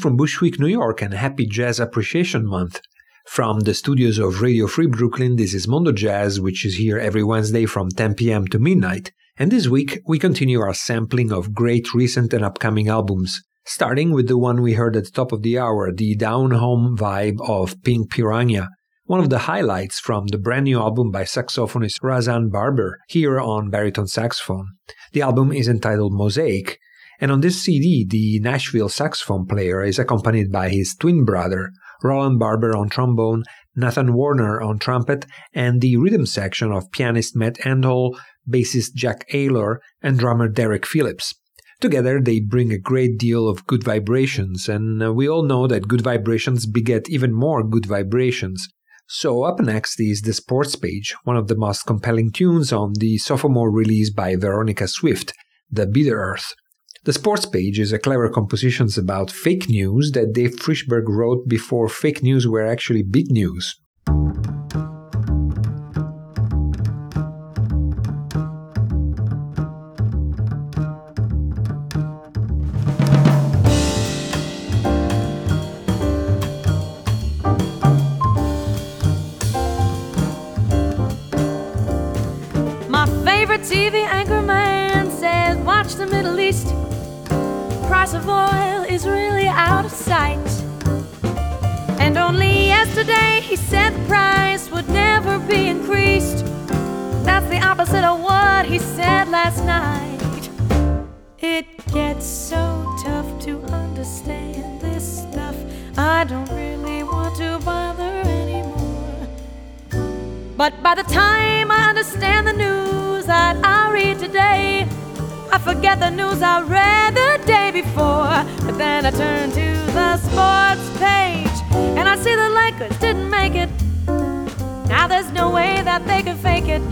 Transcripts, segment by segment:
From Bushwick, New York, and happy Jazz Appreciation Month. From the studios of Radio Free Brooklyn, this is Mondo Jazz, which is here every Wednesday from 10 p.m. to midnight. And this week, we continue our sampling of great recent and upcoming albums, starting with the one we heard at the top of the hour, the down home vibe of Pink Piranha, one of the highlights from the brand new album by saxophonist Rahsaan Barber, here on baritone saxophone. The album is entitled Mosaic, and on this CD, the Nashville saxophone player is accompanied by his twin brother, Roland Barber on trombone, Nathan Warner on trumpet, and the rhythm section of pianist Matt Endahl, bassist Jack Aylor, and drummer Derek Phillips. Together, they bring a great deal of good vibrations, and uh, we all know that good vibrations beget even more good vibrations. So, up next is The Sports Page, one of the most compelling tunes on the sophomore release by Veronica Swift, The Bitter Earth. The Sports Page is a clever composition about fake news that Dave Frishberg wrote before fake news were actually big news. Oil is really out of sight. And only yesterday he said the price would never be increased. That's the opposite of what he said last night. It gets so tough to understand this stuff. I don't really want to bother anymore. But by the time I understand the news that I read today, I forget the news I read the day before. But then I turn to the sports page and I see the Lakers didn't make it. Now there's no way that they can fake it.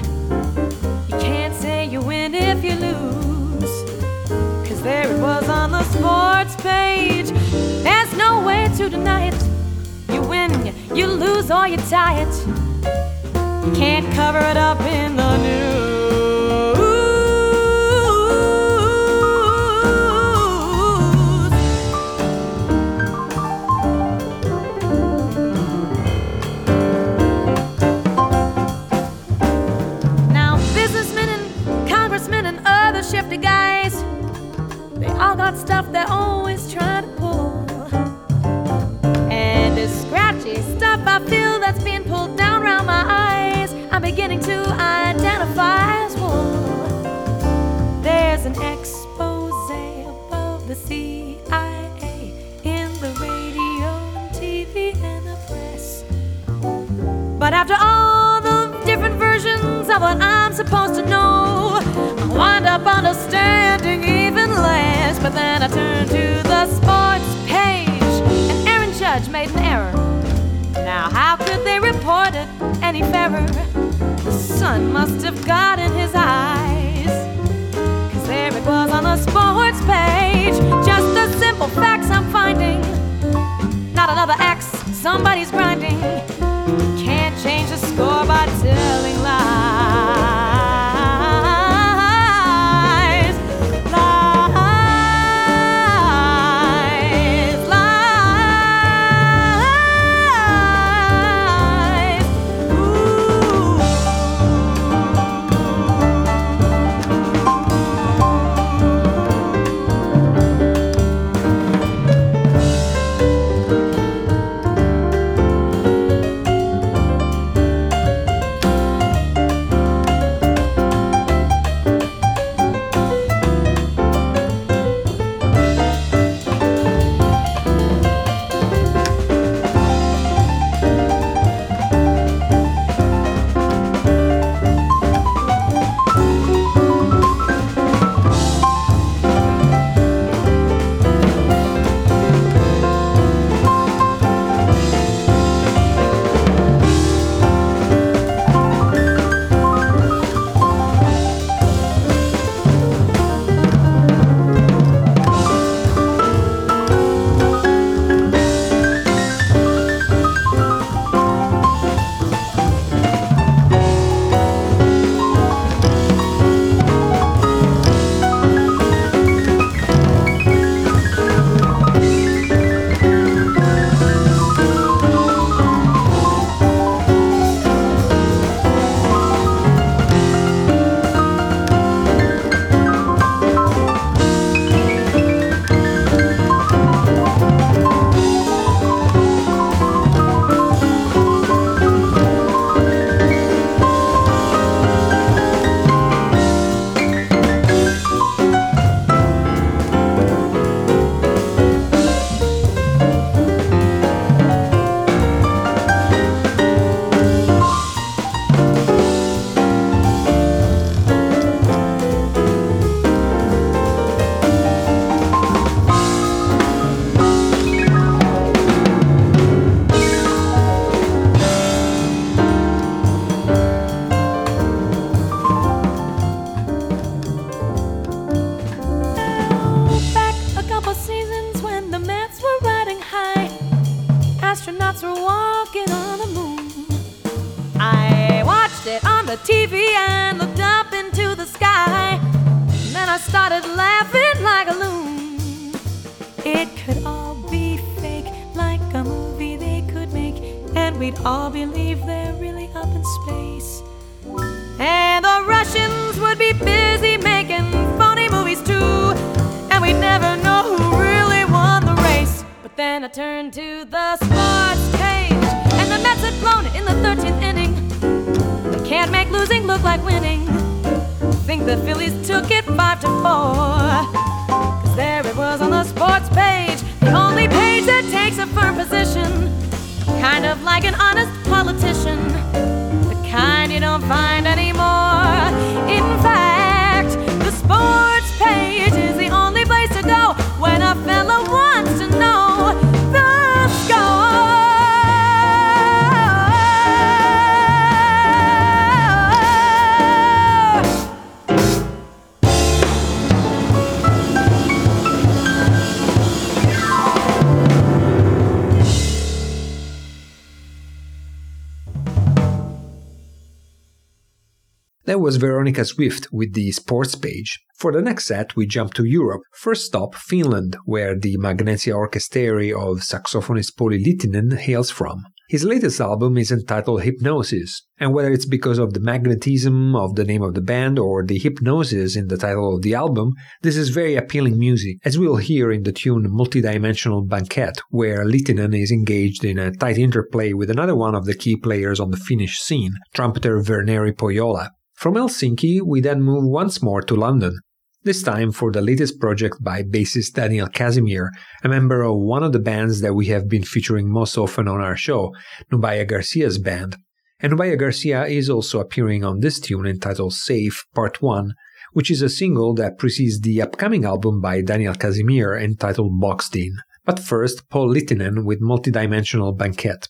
You can't say you win if you lose. Cause there it was on the sports page. There's no way to deny it. You win, you lose, or you tie it. You can't cover it up in the news. Stuff they're always trying to pull. And this scratchy stuff I feel that's being pulled down around my eyes, I'm beginning to identify as wool. There's an expose above the CIA in the radio and TV and the press. But after all the different versions of what I'm supposed to any fairer? The sun must have got in his eyes. Cause there it was on the sports page. Just the simple facts I'm finding. Not another X, somebody's grinding. Can't change the score by telling lies. Veronica Swift with the sports page. For the next set, we jump to Europe. First stop, Finland, where the Magnetia Orchestre of saxophonist Pauli Lyytinen hails from. His latest album is entitled Hypnosis, and whether it's because of the magnetism of the name of the band or the hypnosis in the title of the album, this is very appealing music, as we'll hear in the tune Multidimensional Banquet, where Lyytinen is engaged in a tight interplay with another one of the key players on the Finnish scene, trumpeter Verneri Pohjola. From Helsinki, we then move once more to London, this time for the latest project by bassist Daniel Casimir, a member of one of the bands that we have been featuring most often on our show, Nubia Garcia's band. And Nubia Garcia is also appearing on this tune entitled Safe Part 1, which is a single that precedes the upcoming album by Daniel Casimir entitled Boxed In. But first, Paul Lyytinen with Multidimensional Banquet.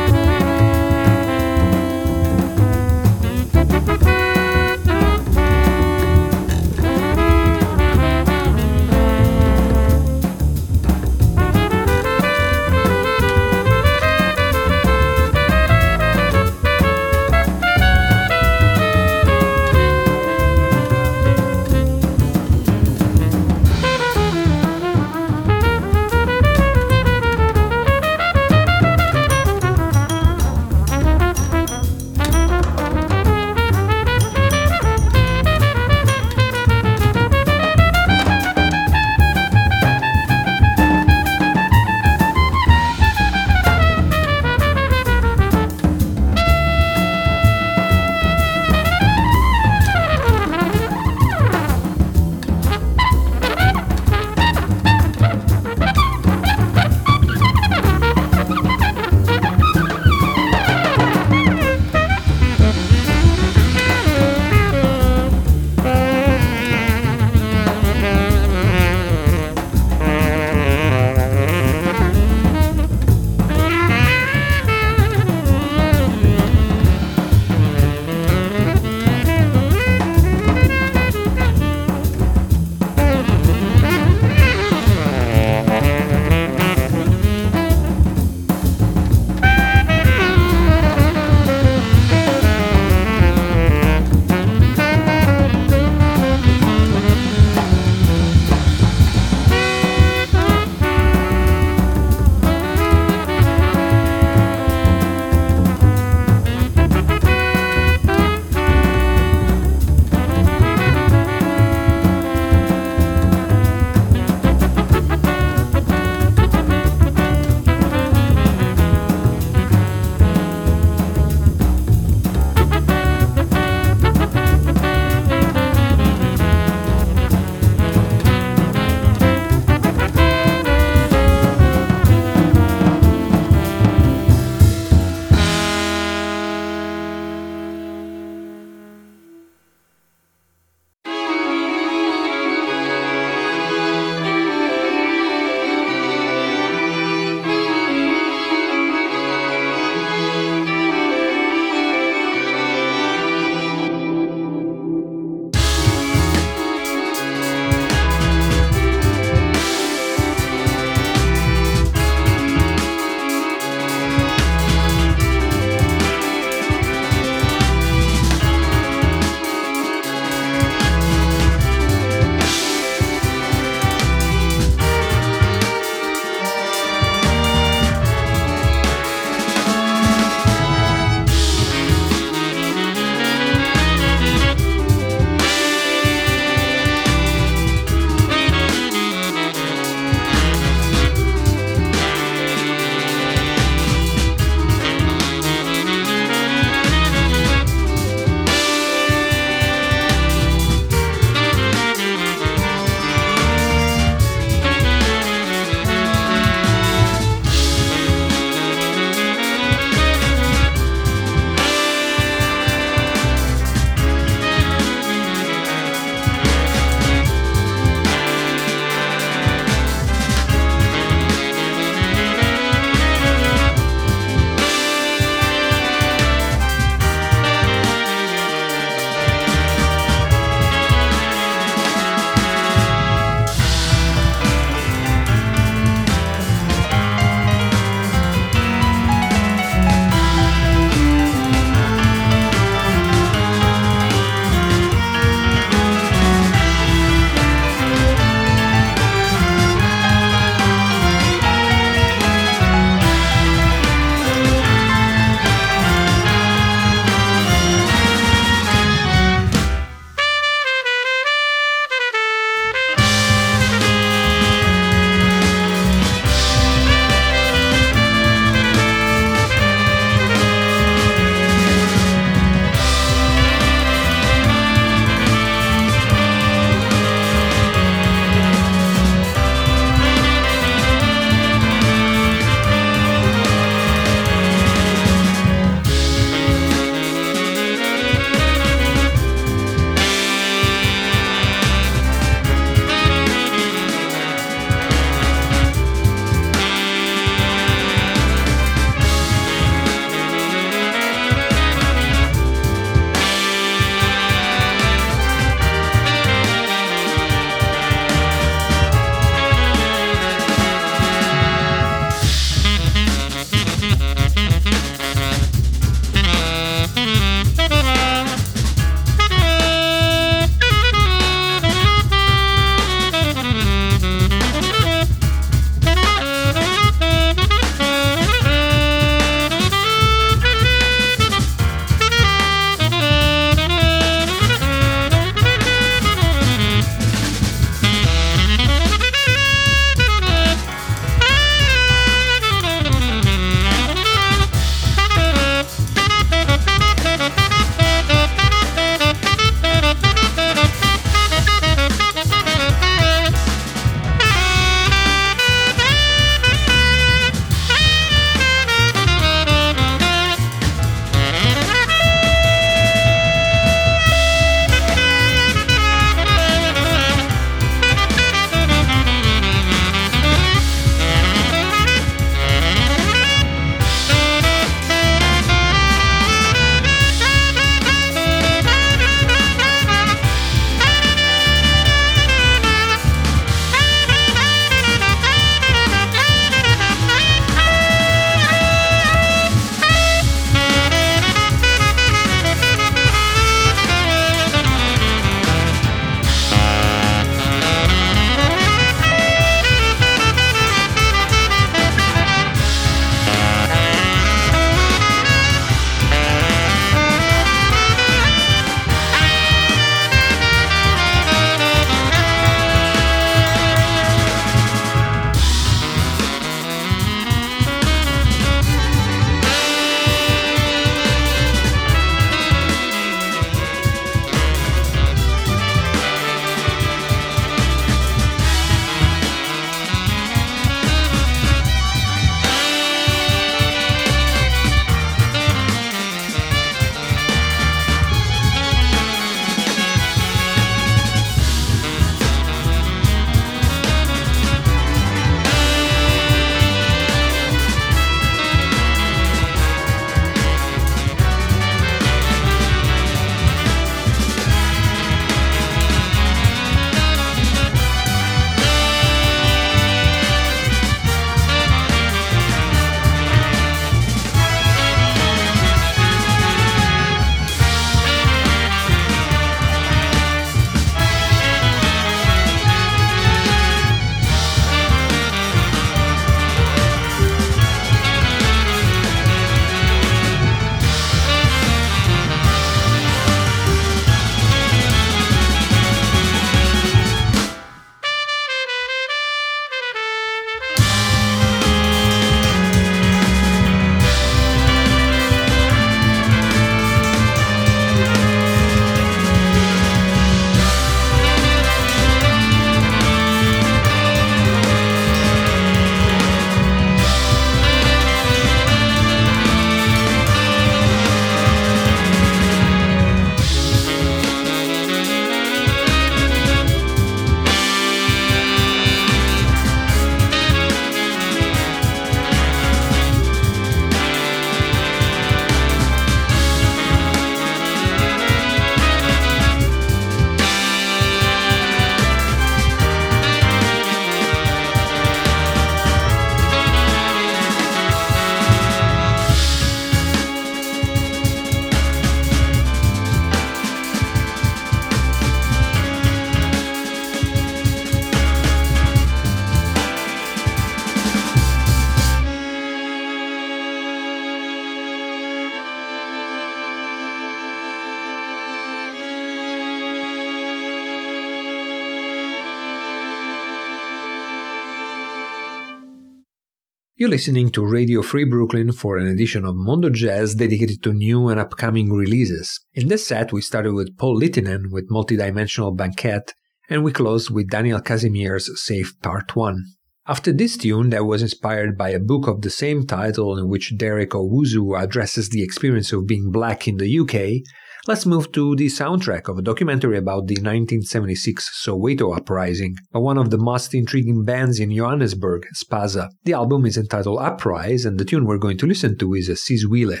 Listening to Radio Free Brooklyn for an edition of Mondo Jazz dedicated to new and upcoming releases. In this set, we started with Paul Lyytinen with Multidimensional Banquet, and we closed with Daniel Casimir's Safe Part 1. After this tune, that was inspired by a book of the same title in which Derek Owusu addresses the experience of being black in the UK, let's move to the soundtrack of a documentary about the 1976 Soweto uprising by one of the most intriguing bands in Johannesburg, Spaza. The album is entitled Uprise, and the tune we're going to listen to is Sizwile.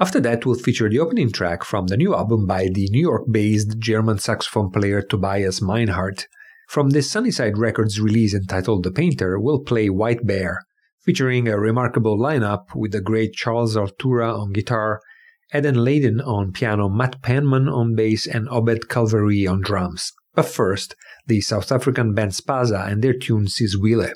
After that, we'll feature the opening track from the new album by the New York based German saxophone player Tobias Meinhardt. From this Sunnyside Records release entitled The Painter, we'll play White Bear, featuring a remarkable lineup with the great Charles Altura on guitar, Eden Ladin on piano, Matt Penman on bass, and Obed Calvaire on drums. But first, the South African band Spaza and their tune Sizwile.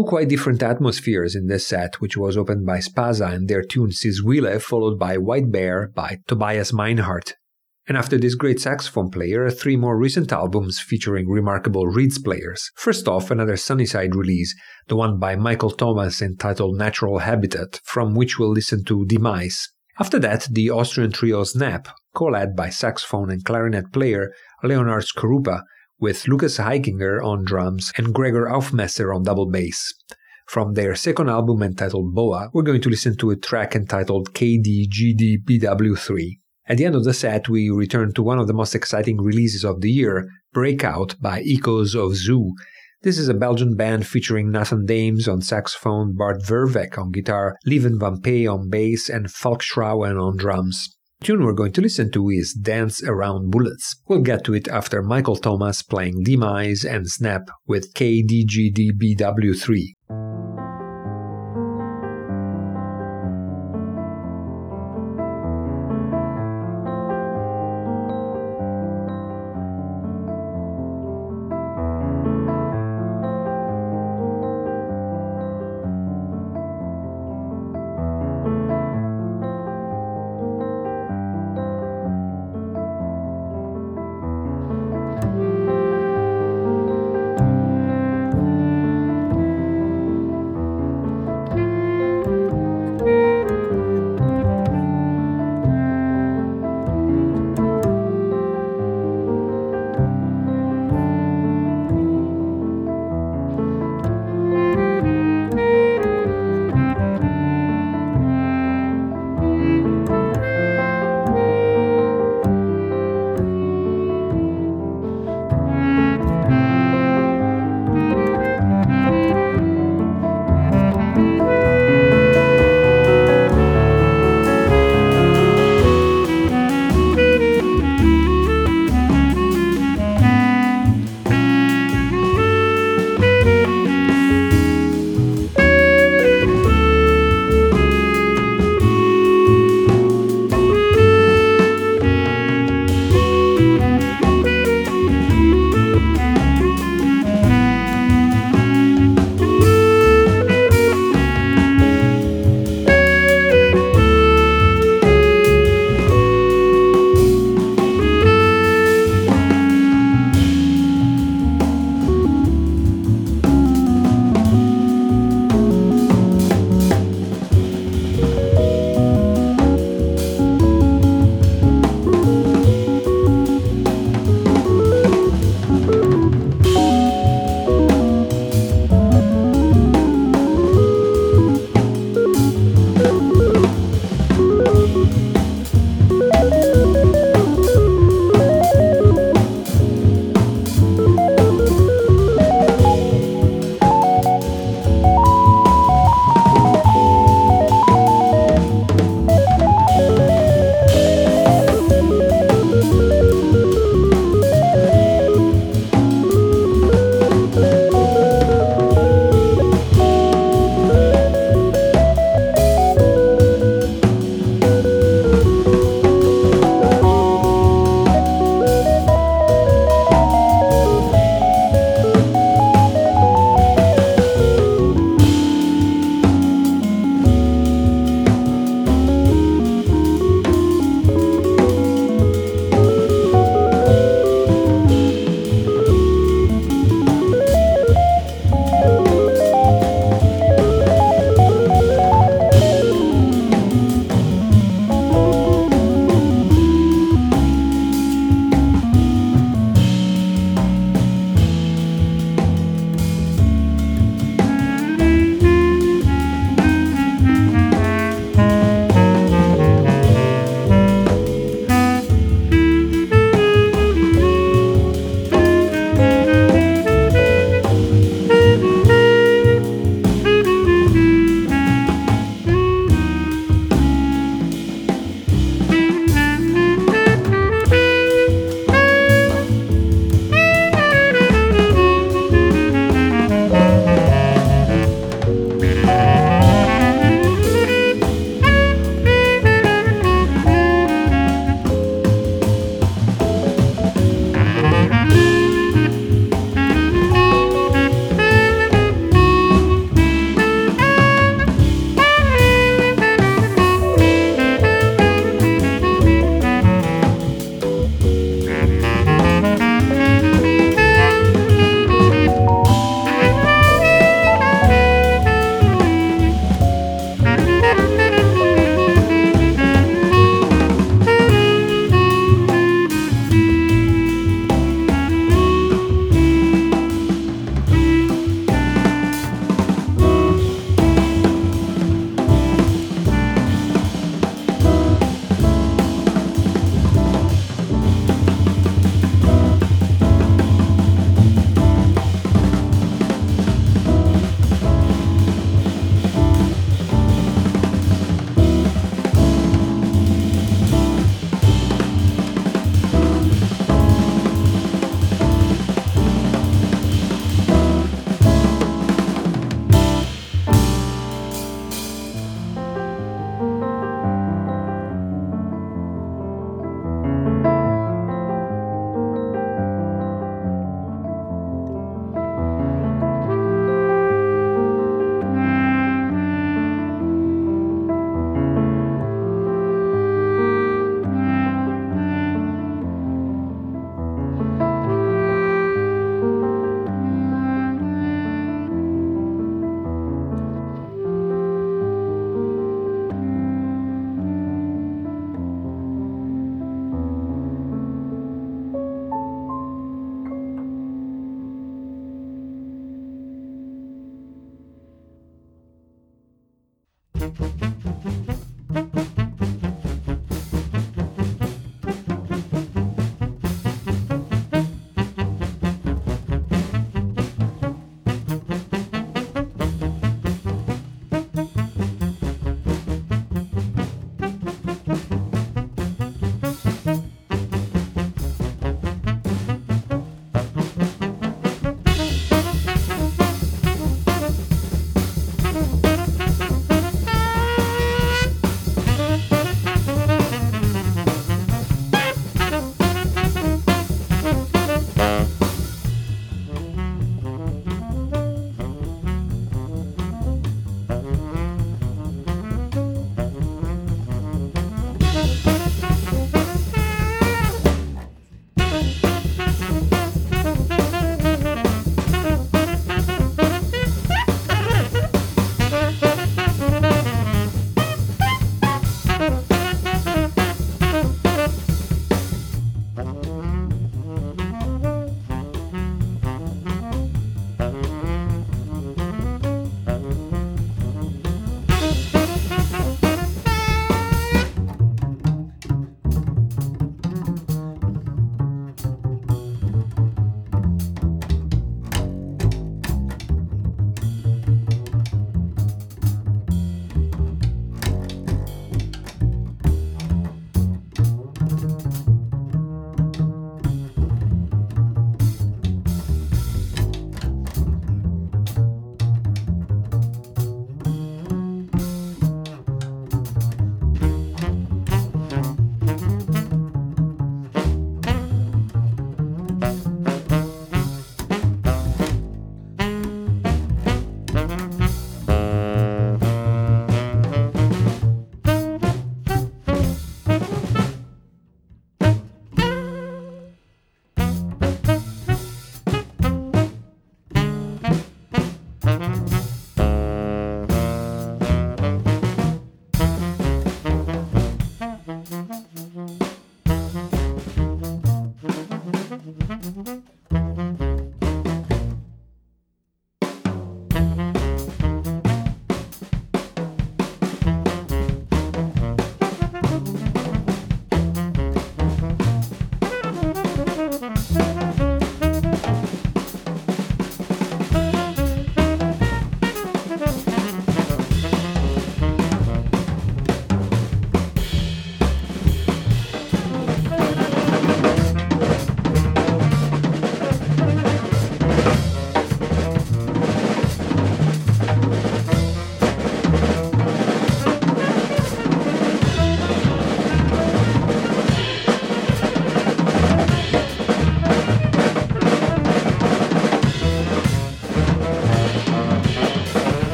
Two quite different atmospheres in this set, which was opened by Spaza and their tune Siswile, followed by White Bear by Tobias Meinhart. And after this great saxophone player, three more recent albums featuring remarkable reeds players. First off, another Sunnyside release, the one by Michael Thomas entitled Natural Habitat, from which we'll listen to Demise. After that, the Austrian trio Snap, co-led by saxophone and clarinet player Leonhard Skorupa, with Lukas Aichinger on drums and Gregor Aufmesser on double bass. From their second album entitled Boa, we're going to listen to a track entitled KDGDBW3. At the end of the set, we return to one of the most exciting releases of the year, Breakout by Echoes of Zoo. This is a Belgian band featuring Nathan Daems on saxophone, Bart Vervaeck on guitar, Lieven van Pee on bass, and Falk Schrauwen on drums tune we're going to listen to is Dance Around Bullets. We'll get to it after Michael Thomas playing Demise and Snap with KDGDBW3.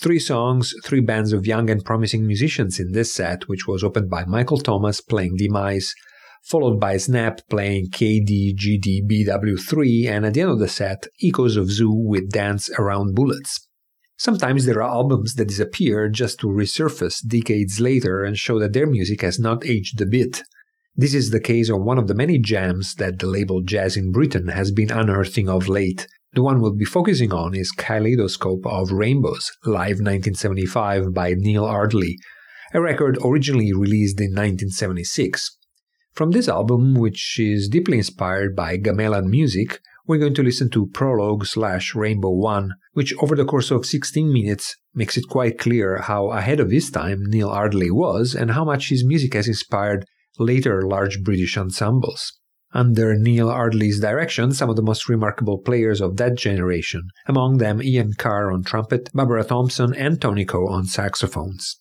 Three songs, three bands of young and promising musicians in this set, which was opened by Michael Thomas playing Demise, followed by Snap playing KDGDBW3, and at the end of the set, Echoes of Zoo with Dance Around Bullets. Sometimes there are albums that disappear just to resurface decades later and show that their music has not aged a bit. This is the case of one of the many gems that the label Jazz in Britain has been unearthing of late, the one we'll be focusing on is Kaleidoscope of Rainbows, live 1975 by Neil Ardley, a record originally released in 1976. From this album, which is deeply inspired by gamelan music, we're going to listen to Prologue slash Rainbow 1, which over the course of 16 minutes makes it quite clear how ahead of his time Neil Ardley was and how much his music has inspired later large British ensembles. Under Neil Ardley's direction, some of the most remarkable players of that generation, among them Ian Carr on trumpet, Barbara Thompson, and Tony Tonico on saxophones.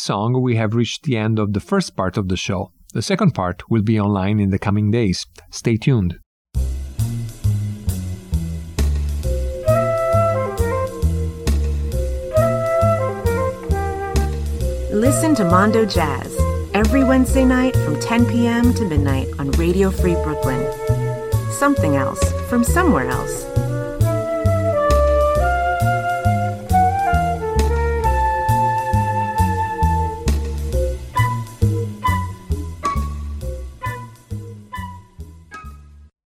Song, we have reached the end of the first part of the show. The second part will be online in the coming days. Stay tuned. Listen to Mondo Jazz every Wednesday night from 10 p.m. to midnight on Radio Free Brooklyn. Something else from somewhere else.